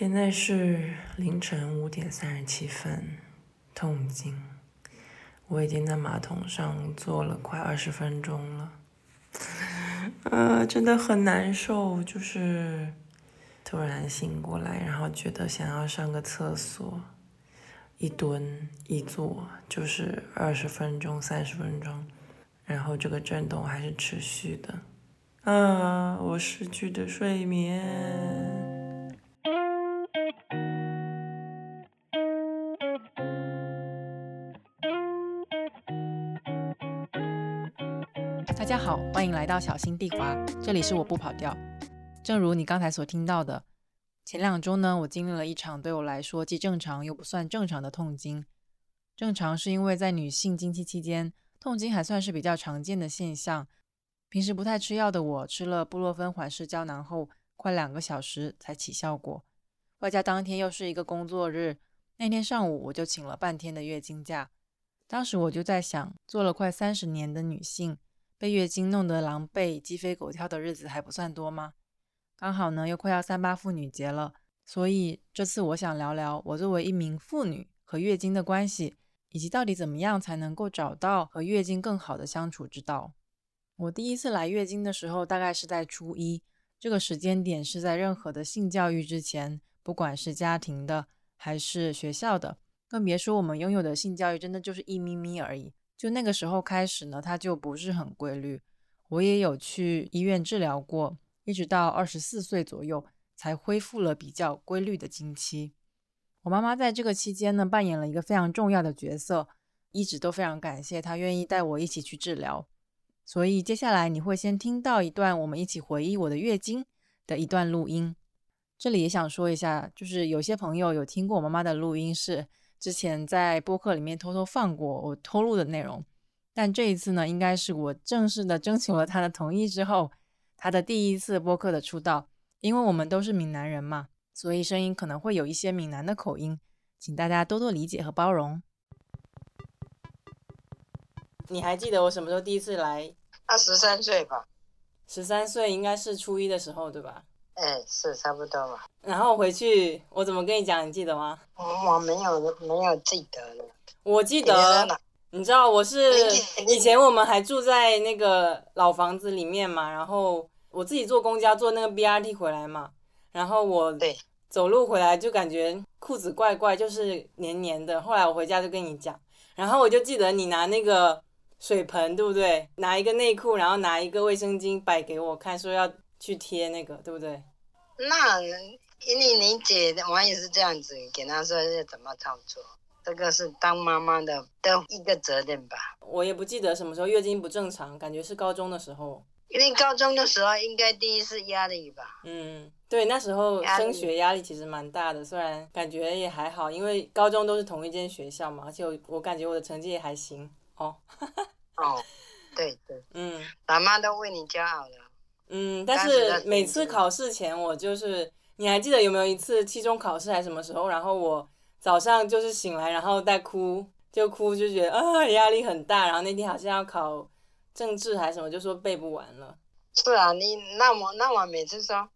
现在是凌晨五点三十七分，痛经，我已经在马桶上坐了快二十分钟了，呃，真的很难受，就是突然醒过来，然后觉得想要上个厕所，一蹲一坐就是二十分钟、三十分钟，然后这个震动还是持续的，啊，我失去的睡眠。欢迎来到小心地滑，这里是我不跑调。正如你刚才所听到的，前两周呢，我经历了一场对我来说既正常又不算正常的痛经。正常是因为在女性经期期间，痛经还算是比较常见的现象。平时不太吃药的我，吃了布洛芬缓释胶囊后，快两个小时才起效果。外加当天又是一个工作日，那天上午我就请了半天的月经假。当时我就在想，做了快三十年的女性。被月经弄得狼狈、鸡飞狗跳的日子还不算多吗？刚好呢，又快要三八妇女节了，所以这次我想聊聊我作为一名妇女和月经的关系，以及到底怎么样才能够找到和月经更好的相处之道。我第一次来月经的时候，大概是在初一，这个时间点是在任何的性教育之前，不管是家庭的还是学校的，更别说我们拥有的性教育，真的就是一咪咪而已。就那个时候开始呢，它就不是很规律。我也有去医院治疗过，一直到二十四岁左右才恢复了比较规律的经期。我妈妈在这个期间呢，扮演了一个非常重要的角色，一直都非常感谢她愿意带我一起去治疗。所以接下来你会先听到一段我们一起回忆我的月经的一段录音。这里也想说一下，就是有些朋友有听过我妈妈的录音是。之前在播客里面偷偷放过我偷录的内容，但这一次呢，应该是我正式的征求了他的同意之后，他的第一次播客的出道。因为我们都是闽南人嘛，所以声音可能会有一些闽南的口音，请大家多多理解和包容。你还记得我什么时候第一次来？二十三岁吧。十三岁应该是初一的时候，对吧？哎，是差不多吧。然后回去，我怎么跟你讲？你记得吗？我没有，没有记得了。我记得，你知道我是以前我们还住在那个老房子里面嘛，然后我自己坐公交坐那个 BRT 回来嘛，然后我对走路回来就感觉裤子怪怪，就是黏黏的。后来我回家就跟你讲，然后我就记得你拿那个水盆，对不对？拿一个内裤，然后拿一个卫生巾摆给我看，说要去贴那个，对不对？那因为你姐我也是这样子给她说是怎么操作，这个是当妈妈的的一个责任吧。我也不记得什么时候月经不正常，感觉是高中的时候。因为高中的时候应该第一次压力吧。嗯，对，那时候升学压力其实蛮大的，虽然感觉也还好，因为高中都是同一间学校嘛，而且我我感觉我的成绩也还行哦。哦，对对，嗯，爸妈都为你骄傲了。嗯，但是每次考试前，我就是你还记得有没有一次期中考试还是什么时候？然后我早上就是醒来，然后在哭，就哭就觉得啊压力很大。然后那天好像要考政治还是什么，就说背不完了。是啊，你那我那我每次说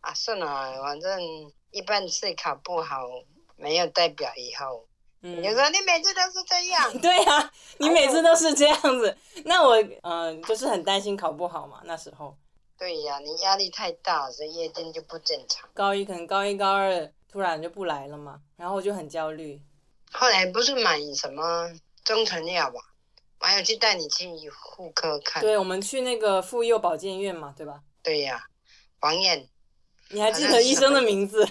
啊算了，反正一般是考不好，没有代表以后。嗯，你说你每次都是这样。对呀，你每次都是这样子。那我嗯，就是很担心考不好嘛，那时候。对呀，你压力太大，所以月经就不正常。高一可能高一高二突然就不来了嘛，然后我就很焦虑。后来不是买什么中成药吧？还有去带你去妇科看。对，我们去那个妇幼保健院嘛，对吧？对呀，王艳。你还记得医生的名字？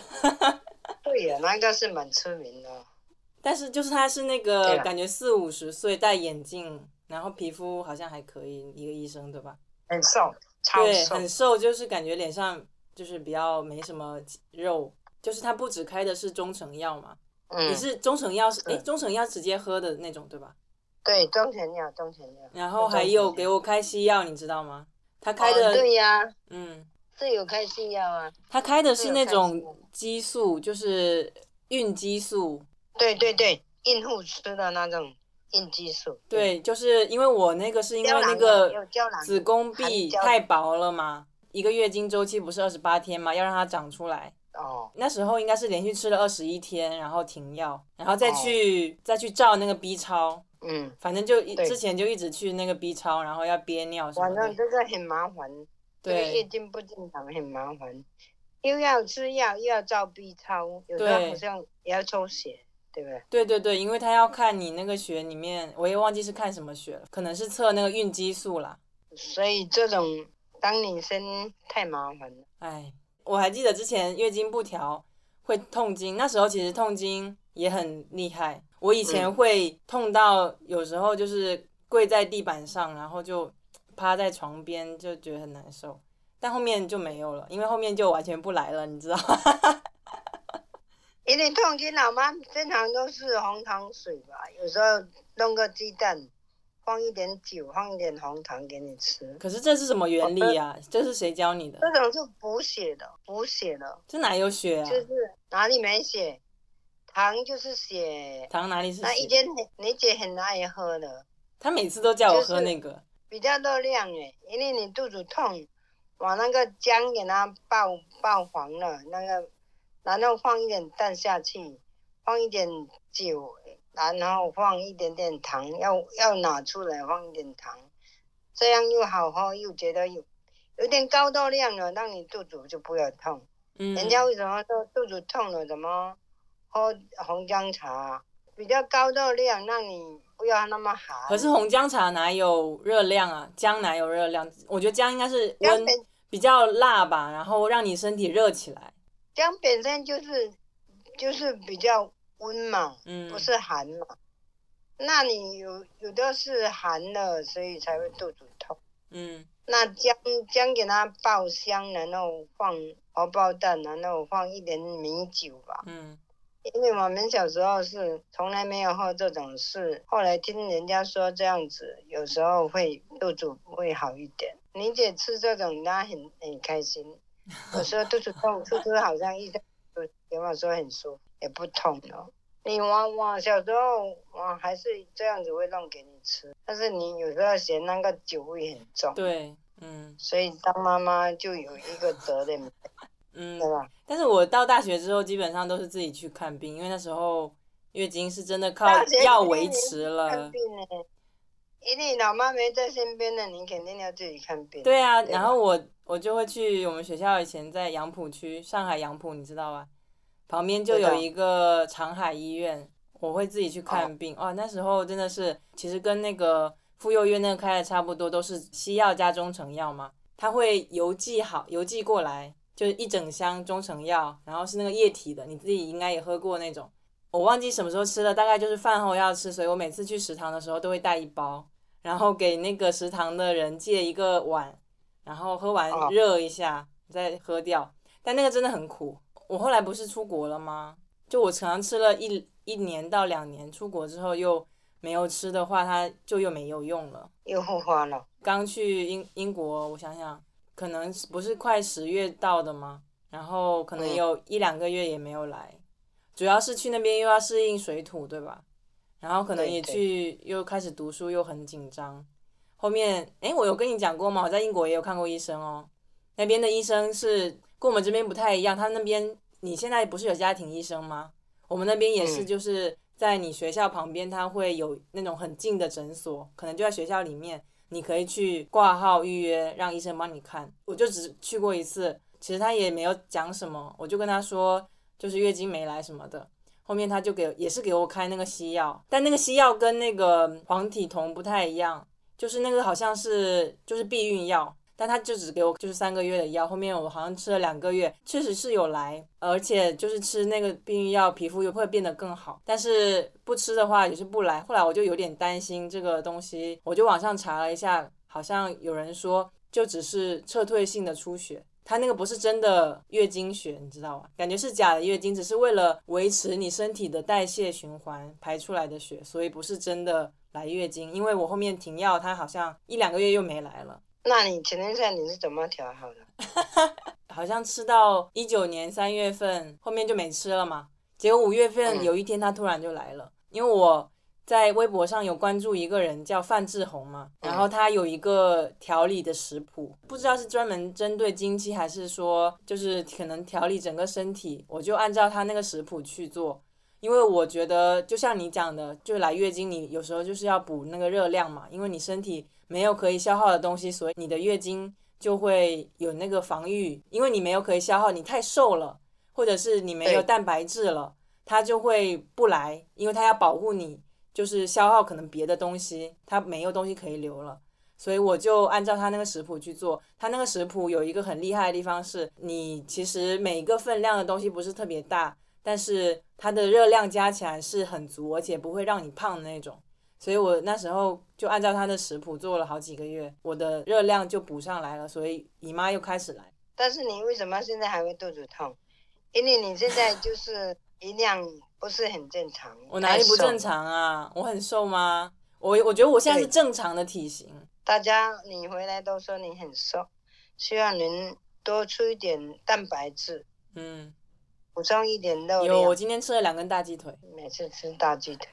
对呀，那个是蛮出名的。但是就是他是那个感觉四五十岁戴眼镜，然后皮肤好像还可以，一个医生对吧？很瘦。对，很瘦，就是感觉脸上就是比较没什么肉，就是他不止开的是中成药嘛，嗯，你是中成药是哎，中成药直接喝的那种对吧？对，中成药，中成药。然后还有给我开西药，你知道吗？他开的对呀，嗯，是有开西药啊。他开的是那种激素，就是孕激素。对对对，孕妇吃的那种。孕激素对，就是因为我那个是因为那个子宫壁太薄了嘛，一个月经周期不是二十八天嘛，要让它长出来。哦，那时候应该是连续吃了二十一天，然后停药，然后再去、再去照那个 B 超，嗯，反正就一之前就一直去那个 B 超，然后要憋尿什么的反正。这个很麻烦，这个月经不正常很麻烦，又要吃药又要照 B 超，有的对好像也要抽血，对不对？对对对，因为他要看你那个血里面，我也忘记是看什么血了，可能是测那个孕激素啦。所以这种当女生太麻烦了。哎，我还记得之前月经不调会痛经，那时候其实痛经也很厉害。我以前嗯会痛到有时候就是跪在地板上，然后就趴在床边，就觉得很难受。但后面就没有了，因为后面就完全不来了，你知道？因为痛经老妈正常都是红糖水吧，有时候弄个鸡蛋，放一点酒，放一点红糖给你吃。可是这是什么原理啊？这是谁教你的？这种是补血的，补血的，这哪有血啊就？是哪里没血，糖就是血。糖哪里是血？那以前你姐很爱喝的，她每次都叫我喝那个。比较热量诶，因为你肚子痛，把那个姜给它爆爆黄了，那个，然后放一点蛋下去，放一点酒，然后放一点点糖，要要拿出来放一点糖，这样又好喝又觉得有有点高热量了，让你肚子就不要痛。嗯，人家为什么说肚子痛了怎么喝红姜茶？比较高热量，让你不要那么寒。可是红姜茶哪有热量啊？姜哪有热量？我觉得姜应该是温比较辣吧，然后让你身体热起来。姜本身就是就是比较温嘛，嗯，不是寒嘛。那你有有的是寒的，所以才会肚子痛。嗯那姜姜给它爆香，然后放荷包蛋，然后放一点米酒吧。嗯因为我们小时候是从来没有喝这种事，后来听人家说这样子，有时候会肚子会好一点。你姐吃这种，她很很开心。有时候肚子痛，肚子好像一直就给我说很舒服，也不痛了。你往往小时候我还是这样子会弄给你吃，但是你有时候嫌那个酒味很重，对，嗯所以当妈妈就有一个责任，嗯对。吧？但是我到大学之后，基本上都是自己去看病，因为那时候月经是真的靠药维持了。病呢，因为老妈没在身边的，你肯定要自己看病。对啊，对然后我我就会去我们学校以前在杨浦区，上海杨浦，你知道吧？旁边就有一个长海医院，我会自己去哦看病。哇，那时候真的是，其实跟那个妇幼院那个开的差不多，都是西药加中成药嘛。他会邮寄好，邮寄过来，就是一整箱中成药，然后是那个液体的，你自己应该也喝过那种。我忘记什么时候吃了，大概就是饭后要吃，所以我每次去食堂的时候都会带一包，然后给那个食堂的人借一个碗，然后喝完哦热一下再喝掉。但那个真的很苦。我后来不是出国了吗？就我常常吃了一一年到两年，出国之后又没有吃的话，它就又没有用了。又复发了。刚去英英国，我想想，可能是不是快十月到的吗？然后可能嗯有一两个月也没有来，主要是去那边又要适应水土，对吧？然后可能也去又开始读书，又很紧张。后面，诶，我有跟你讲过吗？我在英国也有看过医生哦。那边的医生是跟我们这边不太一样，他那边你现在不是有家庭医生吗？我们那边也是，嗯就是在你学校旁边，他会有那种很近的诊所，可能就在学校里面，你可以去挂号预约，让医生帮你看。我就只去过一次，其实他也没有讲什么，我就跟他说就是月经没来什么的。后面他就给也是给我开那个西药，但那个西药跟那个黄体酮不太一样，就是那个好像是就是避孕药，但他就只给我就是三个月的药，后面我好像吃了两个月，确实是有来，而且就是吃那个避孕药，皮肤又会变得更好，但是不吃的话也是不来。后来我就有点担心这个东西，我就网上查了一下，好像有人说就只是撤退性的出血。它那个不是真的月经血，你知道吗？感觉是假的月经，只是为了维持你身体的代谢循环排出来的血，所以不是真的来月经。因为我后面停药，它好像一两个月又没来了，那你请问一下，你是怎么调好的？好像吃到一九年三月份，后面就没吃了嘛。结果五月份嗯有一天它突然就来了，因为我在微博上有关注一个人叫范志红嘛，然后他有一个调理的食谱，不知道是专门针对经期还是说就是可能调理整个身体，我就按照他那个食谱去做。因为我觉得就像你讲的，就来月经你有时候就是要补那个热量嘛，因为你身体没有可以消耗的东西，所以你的月经就会有那个防御，因为你没有可以消耗，你太瘦了，或者是你没有蛋白质了。它就会不来，因为它要保护你，就是消耗可能别的东西，它没有东西可以留了，所以我就按照他那个食谱去做。他那个食谱有一个很厉害的地方是，你其实每一个分量的东西不是特别大，但是它的热量加起来是很足，而且不会让你胖的那种。所以我那时候就按照他的食谱做了好几个月，我的热量就补上来了，所以姨妈又开始来。但是你为什么现在还会肚子痛？因为你现在就是。音量不是很正常，我哪里不正常啊？我很瘦吗？我我觉得我现在是正常的体型。大家你回来都说你很瘦，希望能多吃一点蛋白质，嗯，补充一点肉有，我今天吃了两根大鸡腿。每次吃大鸡腿，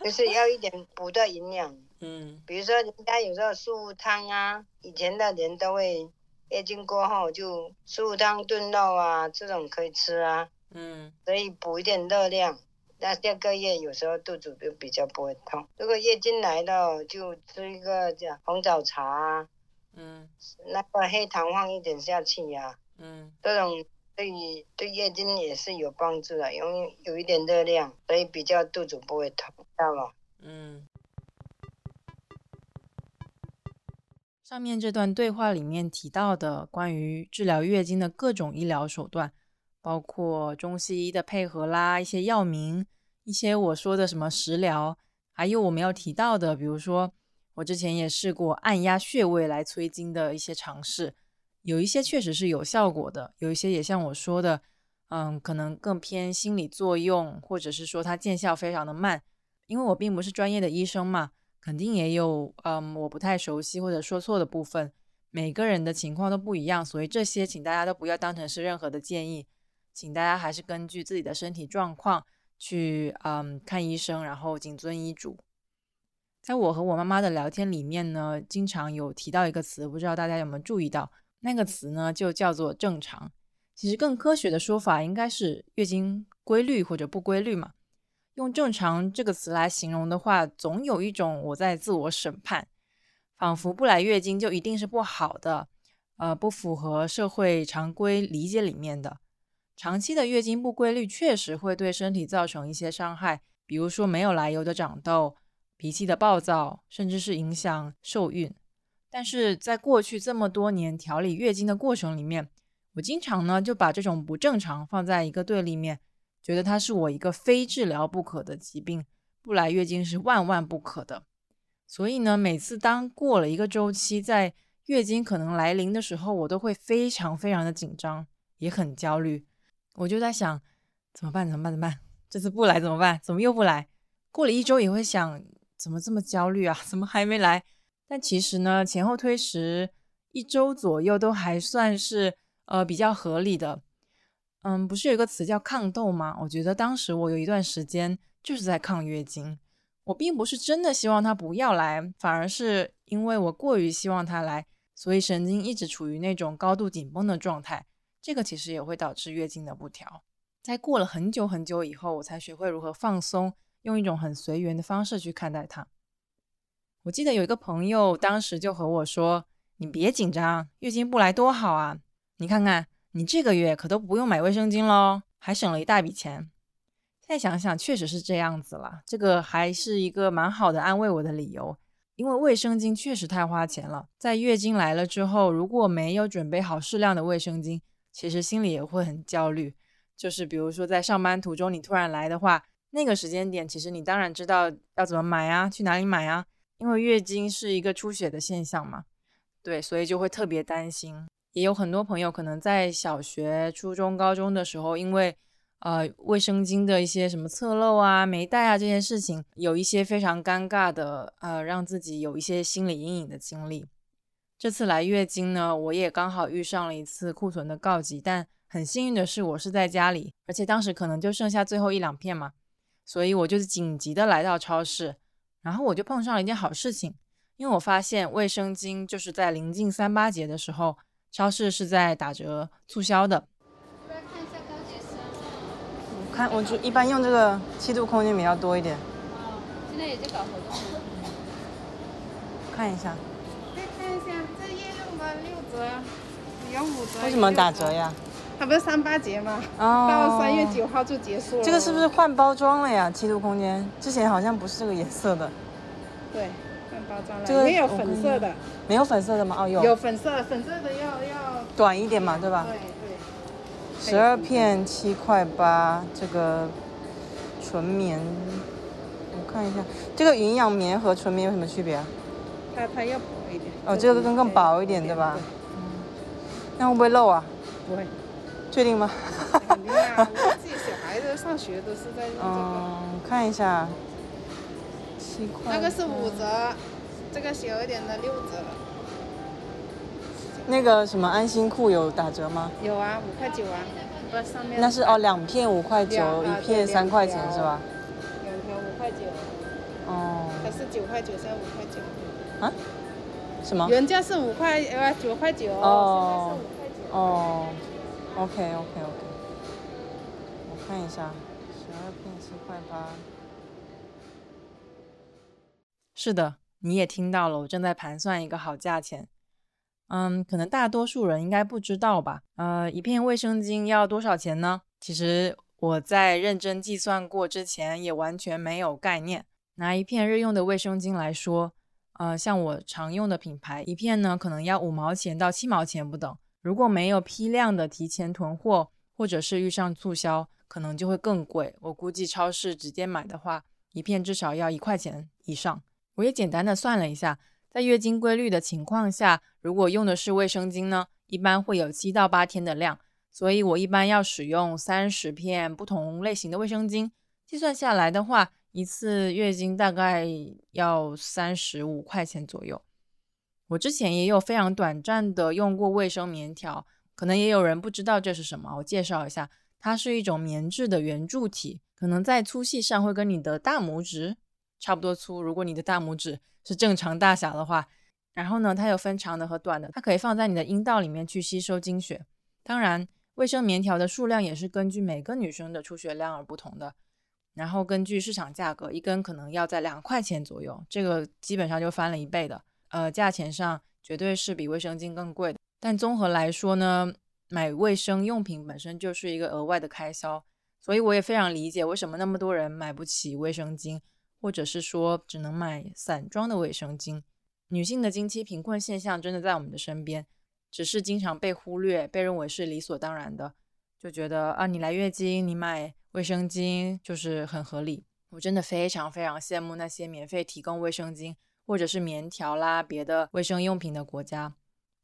就是要一点补的营养。嗯，比如说人家有时候素汤啊，以前的人都会月经过后就素汤炖肉啊，这种可以吃啊。嗯，所以补一点热量，那下个月有时候肚子就比较不会痛。如果月经来了，就吃一个叫红枣茶，嗯，那个黑糖放一点下去呀，嗯，这种对对月经也是有帮助的，因为有一点热量，所以比较肚子不会痛，知道吧？嗯。上面这段对话里面提到的关于治疗月经的各种医疗手段。包括中西医的配合啦，一些药名，一些我说的什么食疗，还有我们要提到的，比如说我之前也试过按压穴位来催经的一些尝试，有一些确实是有效果的，有一些也像我说的，嗯，可能更偏心理作用，或者是说它见效非常的慢，因为我并不是专业的医生嘛，肯定也有嗯我不太熟悉或者说错的部分，每个人的情况都不一样，所以这些请大家都不要当成是任何的建议。请大家还是根据自己的身体状况去嗯看医生，然后谨遵医嘱。在我和我妈妈的聊天里面呢，经常有提到一个词，不知道大家有没有注意到？那个词呢就叫做正常。其实更科学的说法应该是月经规律或者不规律嘛。用正常这个词来形容的话，总有一种我在自我审判，仿佛不来月经就一定是不好的，呃，不符合社会常规理解里面的。长期的月经不规律确实会对身体造成一些伤害，比如说没有来由的长痘、脾气的暴躁，甚至是影响受孕。但是在过去这么多年调理月经的过程里面，我经常呢就把这种不正常放在一个对立面，觉得它是我一个非治疗不可的疾病，不来月经是万万不可的。所以呢，每次当过了一个周期，在月经可能来临的时候，我都会非常非常的紧张，也很焦虑。我就在想，怎么办？怎么办？怎么办？这次不来怎么办？怎么又不来？过了一周也会想，怎么这么焦虑啊？怎么还没来？但其实呢，前后推迟一周左右都还算是呃比较合理的。嗯，不是有一个词叫抗痘吗？我觉得当时我有一段时间就是在抗月经，我并不是真的希望它不要来，反而是因为我过于希望它来，所以神经一直处于那种高度紧绷的状态。这个其实也会导致月经的不调。在过了很久很久以后，我才学会如何放松，用一种很随缘的方式去看待它。我记得有一个朋友当时就和我说：“你别紧张，月经不来多好啊！你看看，你这个月可都不用买卫生巾喽，还省了一大笔钱。”现在想想，确实是这样子了。这个还是一个蛮好的安慰我的理由，因为卫生巾确实太花钱了。在月经来了之后，如果没有准备好适量的卫生巾，其实心里也会很焦虑，就是比如说在上班途中你突然来的话，那个时间点其实你当然知道要怎么买啊，去哪里买啊，因为月经是一个出血的现象嘛，对，所以就会特别担心。也有很多朋友可能在小学、初中、高中的时候，因为呃卫生巾的一些什么侧漏啊、没带啊这件事情，有一些非常尴尬的呃，让自己有一些心理阴影的经历。这次来月经呢，我也刚好遇上了一次库存的告急，但很幸运的是，我是在家里，而且当时可能就剩下最后一两片嘛，所以我就是紧急的来到超市，然后我就碰上了一件好事情，因为我发现卫生巾就是在临近三八节的时候，超市是在打折促销的。我看我就一般用这个七度空间比较多一点。哦，现在也在搞活动。看一下，折，有五折。为什么打折？呀？它不是三八节吗？哦，到三月九号就结束了。这个是不是换包装了呀？七度空间之前好像不是这个颜色的。对，换包装了。这个没有粉色的。没有粉色的吗？哦，有。有粉色，粉色的要要短一点嘛，对吧？对对。十二片七块八，这个纯棉，我看一下，这个营养棉和纯棉有什么区别啊？它它要薄一点。哦，这个更更薄一点，对吧？嗯。那会不会漏啊？不会。确定吗？肯定啊，我自己小孩子上学都是在用这个。嗯，看一下，七块。那个是五折，这个小一点的六折。那个什么安心裤有打折吗？有啊，五块九啊，不上面。那是哦，两片五块九，一片三块钱是吧？两条五块九。哦。它是九块九，现在五块九。啊？什么？原价是五块呃九块九，哦，现在是五块九。哦，OK OK OK，我看一下，十二片七块八。是的，你也听到了，我正在盘算一个好价钱。嗯，可能大多数人应该不知道吧？呃，一片卫生巾要多少钱呢？其实我在认真计算过之前，也完全没有概念。拿一片日用的卫生巾来说，呃，像我常用的品牌，一片呢可能要五毛钱到七毛钱不等。如果没有批量的提前囤货，或者是遇上促销，可能就会更贵。我估计超市直接买的话，一片至少要一块钱以上。我也简单的算了一下。在月经规律的情况下，如果用的是卫生巾呢，一般会有七到八天的量，所以我一般要使用三十片不同类型的卫生巾。计算下来的话，一次月经大概要三十五块钱左右。我之前也有非常短暂的用过卫生棉条，可能也有人不知道这是什么，我介绍一下，它是一种棉质的圆柱体，可能在粗细上会跟你的大拇指差不多粗。如果你的大拇指是正常大小的话，然后呢，它有分长的和短的，它可以放在你的阴道里面去吸收经血。当然，卫生棉条的数量也是根据每个女生的出血量而不同的。然后根据市场价格，一根可能要在两块钱左右，这个基本上就翻了一倍的。呃，价钱上绝对是比卫生巾更贵的。但综合来说呢，买卫生用品本身就是一个额外的开销，所以我也非常理解为什么那么多人买不起卫生巾。或者是说只能买散装的卫生巾，女性的经期贫困现象真的在我们的身边，只是经常被忽略，被认为是理所当然的，就觉得啊，你来月经，你买卫生巾就是很合理。我真的非常非常羡慕那些免费提供卫生巾或者是棉条啦别的卫生用品的国家。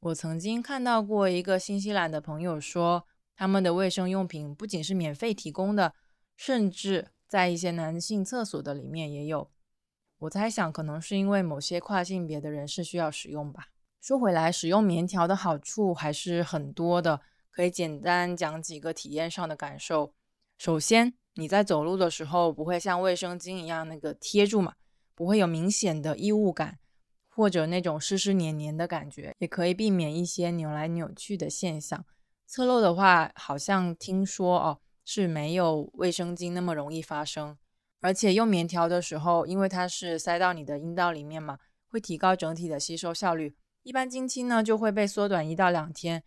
我曾经看到过一个新西兰的朋友说，他们的卫生用品不仅是免费提供的，甚至。在一些男性厕所的里面也有，我猜想可能是因为某些跨性别的人士需要使用吧。说回来，使用棉条的好处还是很多的，可以简单讲几个体验上的感受。首先，你在走路的时候不会像卫生巾一样那个贴住嘛，不会有明显的异物感或者那种湿湿黏黏的感觉，也可以避免一些扭来扭去的现象。侧漏的话，好像听说哦。是没有卫生巾那么容易发生，而且用棉条的时候，因为它是塞到你的阴道里面嘛，会提高整体的吸收效率。一般经期呢就会被缩短一到两天，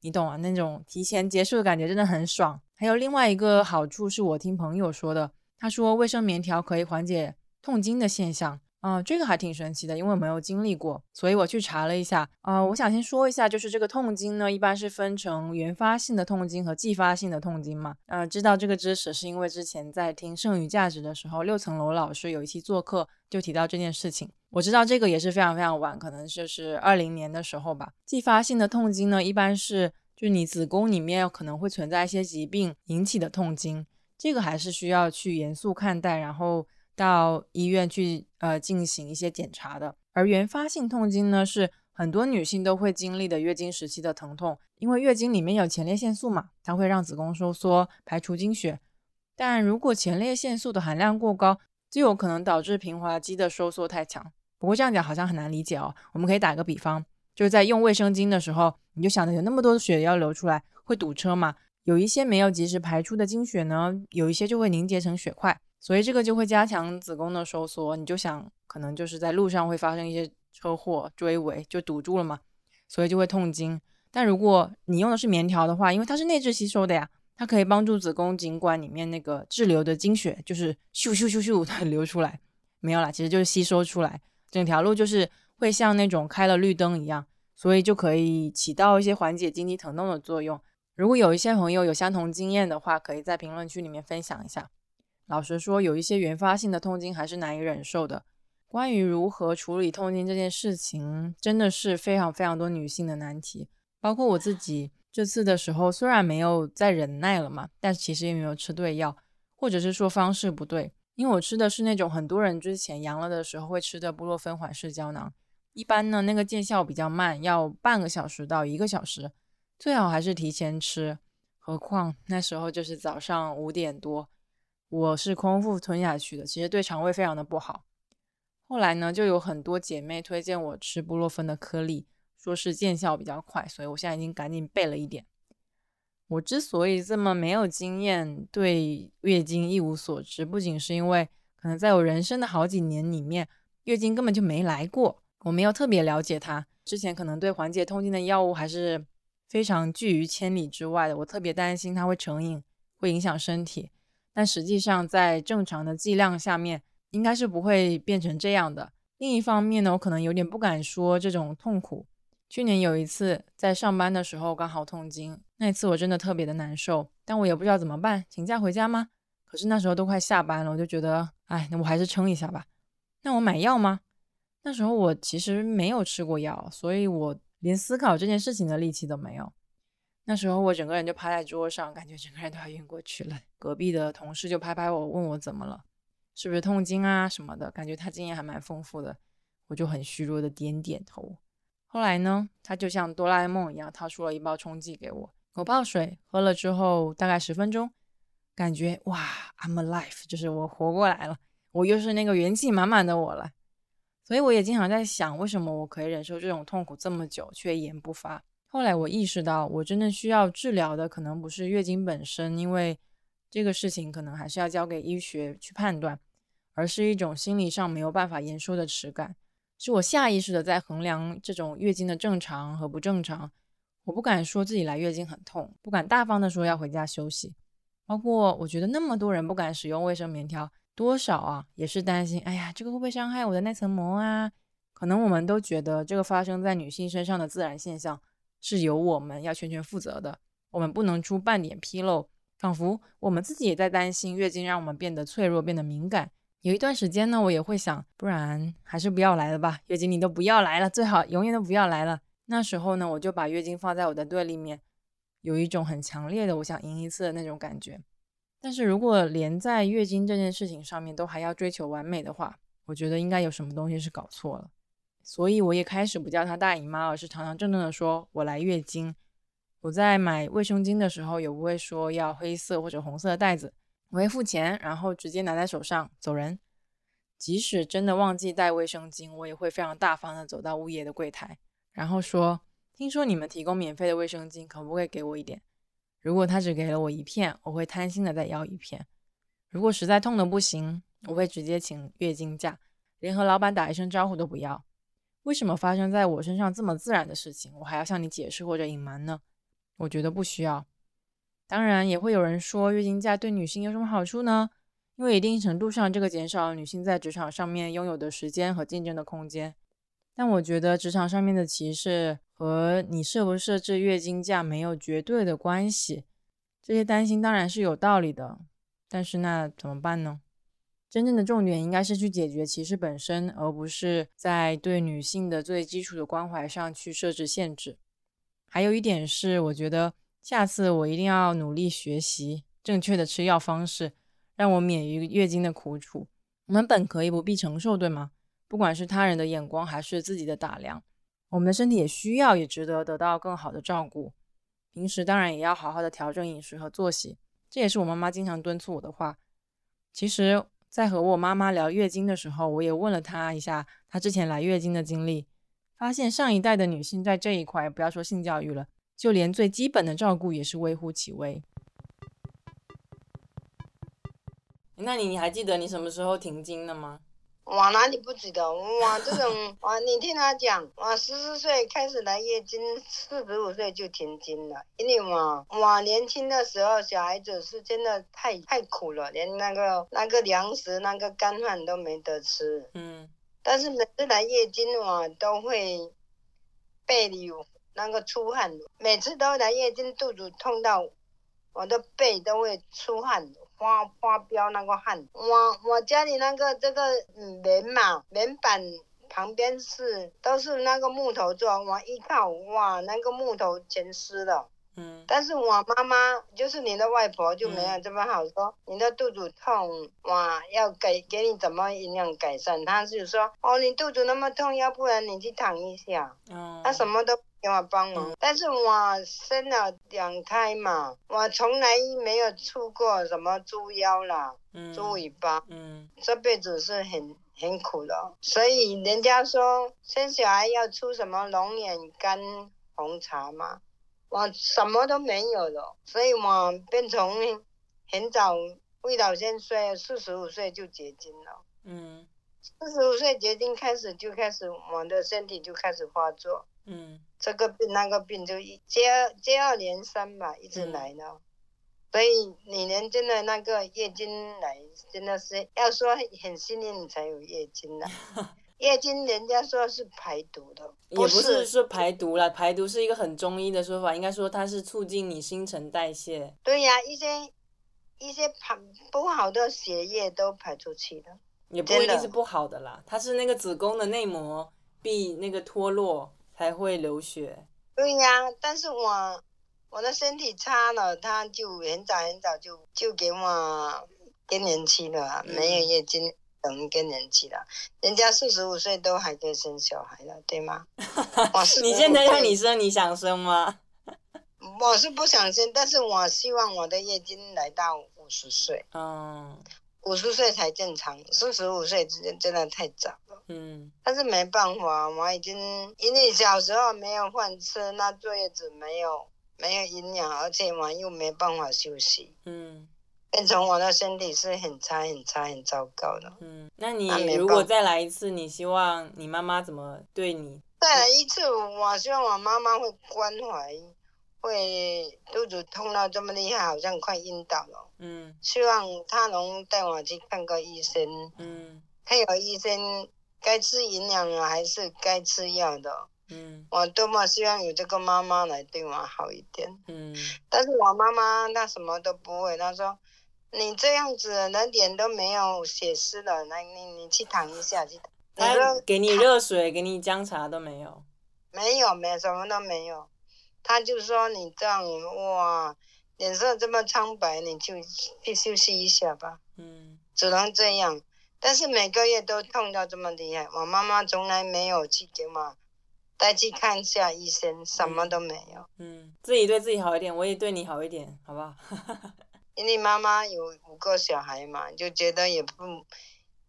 你懂啊？那种提前结束的感觉真的很爽。还有另外一个好处是我听朋友说的，他说卫生棉条可以缓解痛经的现象。啊，这个还挺神奇的，因为我没有经历过，所以我去查了一下。啊，我想先说一下，就是这个痛经呢，一般是分成原发性的痛经和继发性的痛经嘛。呃，知道这个知识是因为之前在听《剩余价值》的时候，六层楼老师有一期做客就提到这件事情。我知道这个也是非常非常晚，可能就是二零年的时候吧。继发性的痛经呢，一般是就你子宫里面可能会存在一些疾病引起的痛经，这个还是需要去严肃看待，然后。到医院去呃进行一些检查的，而原发性痛经呢是很多女性都会经历的月经时期的疼痛，因为月经里面有前列腺素嘛，它会让子宫收缩排除经血，但如果前列腺素的含量过高，就有可能导致平滑肌的收缩太强。不过这样讲好像很难理解哦。我们可以打个比方，就是在用卫生巾的时候，你就想着有那么多血要流出来，会堵车嘛？有一些没有及时排出的经血呢，有一些就会凝结成血块，所以这个就会加强子宫的收缩。你就想，可能就是在路上会发生一些车祸、追尾，就堵住了嘛，所以就会痛经。但如果你用的是棉条的话，因为它是内置吸收的呀，它可以帮助子宫颈管里面那个滞留的经血，就是咻咻咻咻的 流出来，没有啦，其实就是吸收出来。整条路就是会像那种开了绿灯一样，所以就可以起到一些缓解经期疼痛的作用。如果有一些朋友有相同经验的话，可以在评论区里面分享一下。老实说，有一些原发性的痛经还是难以忍受的。关于如何处理痛经这件事情，真的是非常非常多女性的难题。包括我自己这次的时候，虽然没有再忍耐了嘛，但其实也没有吃对药，或者是说方式不对。因为我吃的是那种很多人之前阳了的时候会吃的布洛芬缓释胶囊，一般呢那个见效比较慢，要半个小时到一个小时，最好还是提前吃。何况那时候就是早上五点多，我是空腹吞下去的，其实对肠胃非常的不好。后来呢，就有很多姐妹推荐我吃布洛芬的颗粒，说是见效比较快，所以我现在已经赶紧备了一点。我之所以这么没有经验，对月经一无所知，不仅是因为可能在我人生的好几年里面，月经根本就没来过，我没有特别了解它。之前可能对缓解痛经的药物还是非常拒于千里之外的，我特别担心它会成瘾，会影响身体。但实际上，在正常的剂量下面，应该是不会变成这样的。另一方面呢，我可能有点不敢说这种痛苦。去年有一次在上班的时候刚好痛经，那次我真的特别的难受，但我也不知道怎么办，请假回家吗？可是那时候都快下班了，我就觉得，哎，那我还是撑一下吧。那我买药吗？那时候我其实没有吃过药，所以我连思考这件事情的力气都没有。那时候我整个人就趴在桌上，感觉整个人都要晕过去了。隔壁的同事就拍拍我，问我怎么了，是不是痛经啊什么的？感觉他经验还蛮丰富的，我就很虚弱的点点头。后来呢，他就像哆啦 A 梦一样掏出了一包冲剂给我，我泡水喝了之后，大概十分钟，感觉哇，I'm alive，就是我活过来了，我又是那个元气满满的我了。所以我也经常在想，为什么我可以忍受这种痛苦这么久却一言不发？后来我意识到，我真正需要治疗的可能不是月经本身，因为这个事情可能还是要交给医学去判断，而是一种心理上没有办法言说的耻感。是我下意识的在衡量这种月经的正常和不正常，我不敢说自己来月经很痛，不敢大方的说要回家休息。包括我觉得那么多人不敢使用卫生棉条，多少啊也是担心，哎呀，这个会不会伤害我的那层膜啊？可能我们都觉得这个发生在女性身上的自然现象是由我们要全权负责的，我们不能出半点纰漏，仿佛我们自己也在担心月经让我们变得脆弱，变得敏感。有一段时间呢，我也会想，不然还是不要来了吧，月经你都不要来了，最好永远都不要来了。那时候呢，我就把月经放在我的对立面，有一种很强烈的我想赢一次的那种感觉。但是如果连在月经这件事情上面都还要追求完美的话，我觉得应该有什么东西是搞错了。所以我也开始不叫她大姨妈，而是堂堂正正的说我来月经。我在买卫生巾的时候，也不会说要黑色或者红色的袋子。我会付钱，然后直接拿在手上走人。即使真的忘记带卫生巾，我也会非常大方的走到物业的柜台，然后说：“听说你们提供免费的卫生巾，可不可以给我一点？”如果他只给了我一片，我会贪心的再要一片。如果实在痛的不行，我会直接请月经假，连和老板打一声招呼都不要。为什么发生在我身上这么自然的事情，我还要向你解释或者隐瞒呢？我觉得不需要。当然也会有人说，月经假对女性有什么好处呢？因为一定程度上，这个减少了女性在职场上面拥有的时间和竞争的空间。但我觉得职场上面的歧视和你设不设置月经假没有绝对的关系。这些担心当然是有道理的，但是那怎么办呢？真正的重点应该是去解决歧视本身，而不是在对女性的最基础的关怀上去设置限制。还有一点是，我觉得。下次我一定要努力学习正确的吃药方式，让我免于月经的苦楚。我们本可以不必承受，对吗？不管是他人的眼光还是自己的打量，我们的身体也需要，也值得得到更好的照顾。平时当然也要好好的调整饮食和作息，这也是我妈妈经常敦促我的话。其实在和我妈妈聊月经的时候，我也问了她一下她之前来月经的经历，发现上一代的女性在这一块，不要说性教育了，就连最基本的照顾也是微乎其微。那你你还记得你什么时候停经的吗？我哪里不记得？我这种，我你听他讲，我十四岁开始来月经，四十五岁就停经了。因为我我年轻的时候，小孩子是真的太太苦了，连那个那个粮食、那个干饭都没得吃。嗯但是每次来月经，我都会背里有那个出汗，每次都来月经，肚子痛到我的背都会出汗，花花飙那个汗。我我家里那个这个嗯棉嘛，棉板旁边是都是那个木头做，我一靠哇，那个木头全湿了。嗯但是我妈妈就是你的外婆就没有这么好说，你的肚子痛哇，要给给你怎么营养改善？她就说哦，你肚子那么痛，要不然你去躺一下。嗯，她什么都给我帮忙，但是我生了两胎嘛，我从来没有出过什么猪腰啦、嗯。猪尾巴，嗯。这辈子是很很苦的。所以人家说生小孩要出什么龙眼干红茶嘛，我什么都没有了，所以我变成很早未老先衰，四十五岁就结晶了。嗯。四十五岁结晶开始就开始，我的身体就开始发作，嗯这个病那个病就一接二接二连三吧，一直嗯来呢。所以女人真的那个月经来，真的是要说很幸运你才有月经的。月经人家说是排毒的，也不是是说排毒了，排毒是一个很中医的说法，应该说它是促进你新陈代谢。对呀、一些一些排不好的血液都排出去了。也不一定是不好的啦，它是那个子宫的内膜壁那个脱落才会流血。对呀、但是我我的身体差了，他就很早很早就就给我更年期了没有月经等于更年期了。人家四十五岁都还可以生小孩了，对吗？你现在让你生，你想生吗？我是不想生，但是我希望我的月经来到五十岁，嗯五十岁才正常，四十五岁真真的太早了。嗯但是没办法，我已经因为小时候没有饭吃，那坐月子没有没有营养，而且我又没办法休息，嗯变成我的身体是很差、很差、很糟糕的。嗯。那你如果再来一次，你希望你妈妈怎么对你？再来一次，我希望我妈妈会关怀，会肚子痛到这么厉害，好像快晕倒了。嗯希望她能带我去看个医生，嗯配合医生该吃营养啊，还是该吃药的。嗯我多么希望有这个妈妈来对我好一点。嗯但是我妈妈她什么都不会，她说你这样子那脸都没有血丝了，那你你去躺一下去躺。你他说给你热水，给你姜茶都没有。没有没有什么都没有，她就说你这样哇，脸色这么苍白，你就去休息一下吧，嗯只能这样。但是每个月都痛到这么厉害，我妈妈从来没有去给我带去看下医生，什么都没有。嗯，自己对自己好一点，我也对你好一点，好不好？因为妈妈有五个小孩嘛，就觉得也不，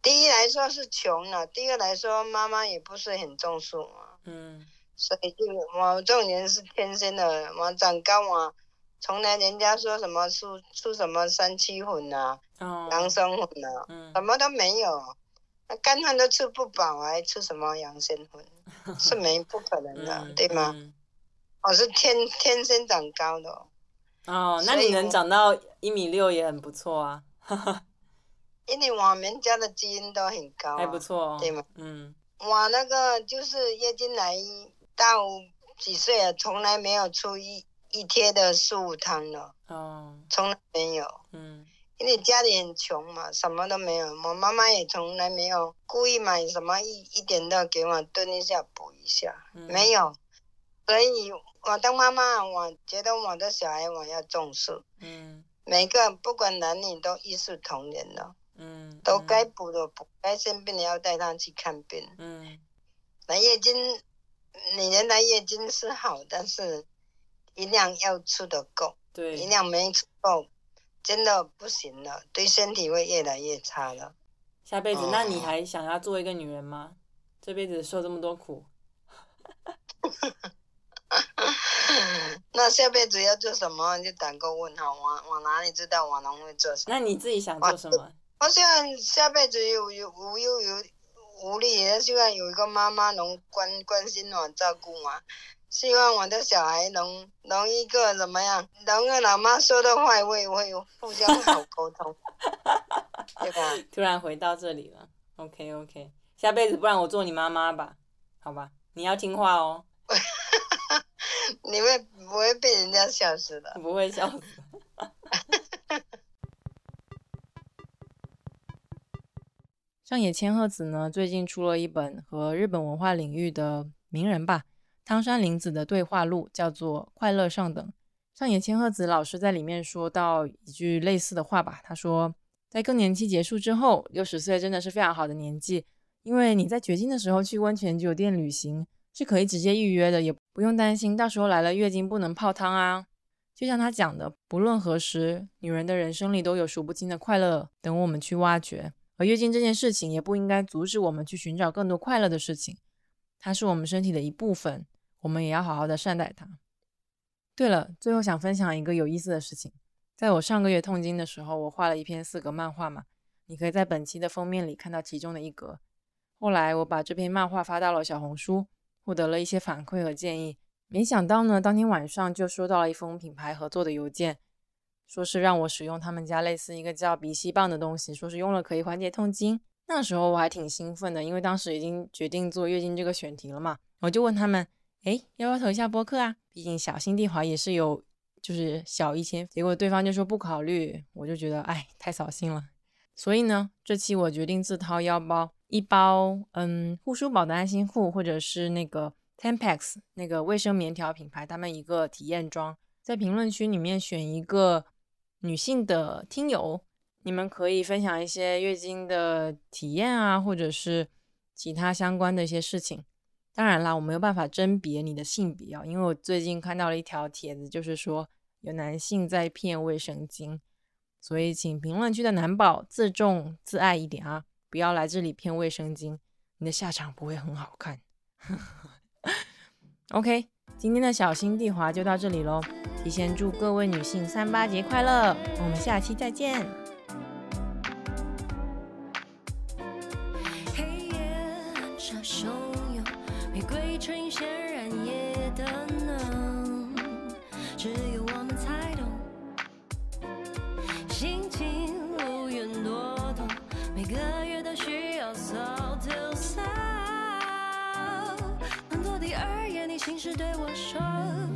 第一来说是穷了，第二来说妈妈也不是很重视我，嗯所以就我这种人是天生的，我长高我从来人家说什么出出什么三七粉啊、哦养生粉啊，嗯什么都没有，那干饭都吃不饱，还吃什么养生粉？是没不可能的，嗯对吗？嗯我是天天生长高的哦。哦，那你能长到一米六也很不错啊，因为我们家的基因都很高、啊，还不错哦。对吗？嗯我那个就是月经来到几岁啊，从来没有出一一天的素五汤了，哦从来没有。嗯因为家里很穷嘛，什么都没有。我妈妈也从来没有故意买什么一一点的给我炖一下补一下，嗯没有。所以我当妈妈，我觉得我的小孩我要重视，嗯每个不管男女都一视同仁的，嗯，都嗯该补的补，该生病的要带他去看病。嗯来月经，女人来月经是好，但是营养要吃得够，对营养没吃够，真的不行了，对身体会越来越差了。下辈子，那你哦还想要做一个女人吗？这辈子受这么多苦，那下辈子要做什么就打个问号，我我哪里知道我能会做什么？那你自己想做什么？我希望下辈子有有无忧有无虑，也希望有一个妈妈能关关心我、照顾我。希望我的小孩能能一个怎么样，能跟老妈说的话会会互相好沟通，对吧？突然回到这里了，OK OK，下辈子不然我做你妈妈吧，好吧？你要听话哦，你会不会被人家笑死的？不会笑死。上野千鹤子呢，最近出了一本和日本文化领域的名人吧，汤山玲子的对话录，叫做《快乐上等》。上野千鹤子老师在里面说到一句类似的话吧，他说，在更年期结束之后，六十岁真的是非常好的年纪，因为你在绝经的时候去温泉酒店旅行是可以直接预约的，也不用担心到时候来了月经不能泡汤啊。就像他讲的，不论何时，女人的人生里都有数不清的快乐等我们去挖掘，而月经这件事情也不应该阻止我们去寻找更多快乐的事情。它是我们身体的一部分，我们也要好好的善待它。对了，最后想分享一个有意思的事情，在我上个月痛经的时候，我画了一篇四格漫画嘛，你可以在本期的封面里看到其中的一格。后来我把这篇漫画发到了小红书，获得了一些反馈和建议。没想到呢，当天晚上就收到了一封品牌合作的邮件，说是让我使用他们家类似一个叫鼻息棒的东西，说是用了可以缓解痛经。那时候我还挺兴奋的，因为当时已经决定做月经这个选题了嘛，我就问他们，哎，要不要投一下播客啊？毕竟小新地华也是有，就是小一千。结果对方就说不考虑，我就觉得，哎，太扫兴了。所以呢，这期我决定自掏腰包，一包嗯护舒宝的安心护，或者是那个。Tampax 那个卫生棉条品牌，他们一个体验装，在评论区里面选一个女性的听友，你们可以分享一些月经的体验啊，或者是其他相关的一些事情。当然啦，我没有办法甄别你的性别啊，因为我最近看到了一条帖子，就是说有男性在骗卫生巾，所以请评论区的男宝自重自爱一点啊，不要来这里骗卫生巾，你的下场不会很好看。OK，今天的小心地滑就到这里喽。提前祝各位女性三八节快乐，我们下期再见。对我说。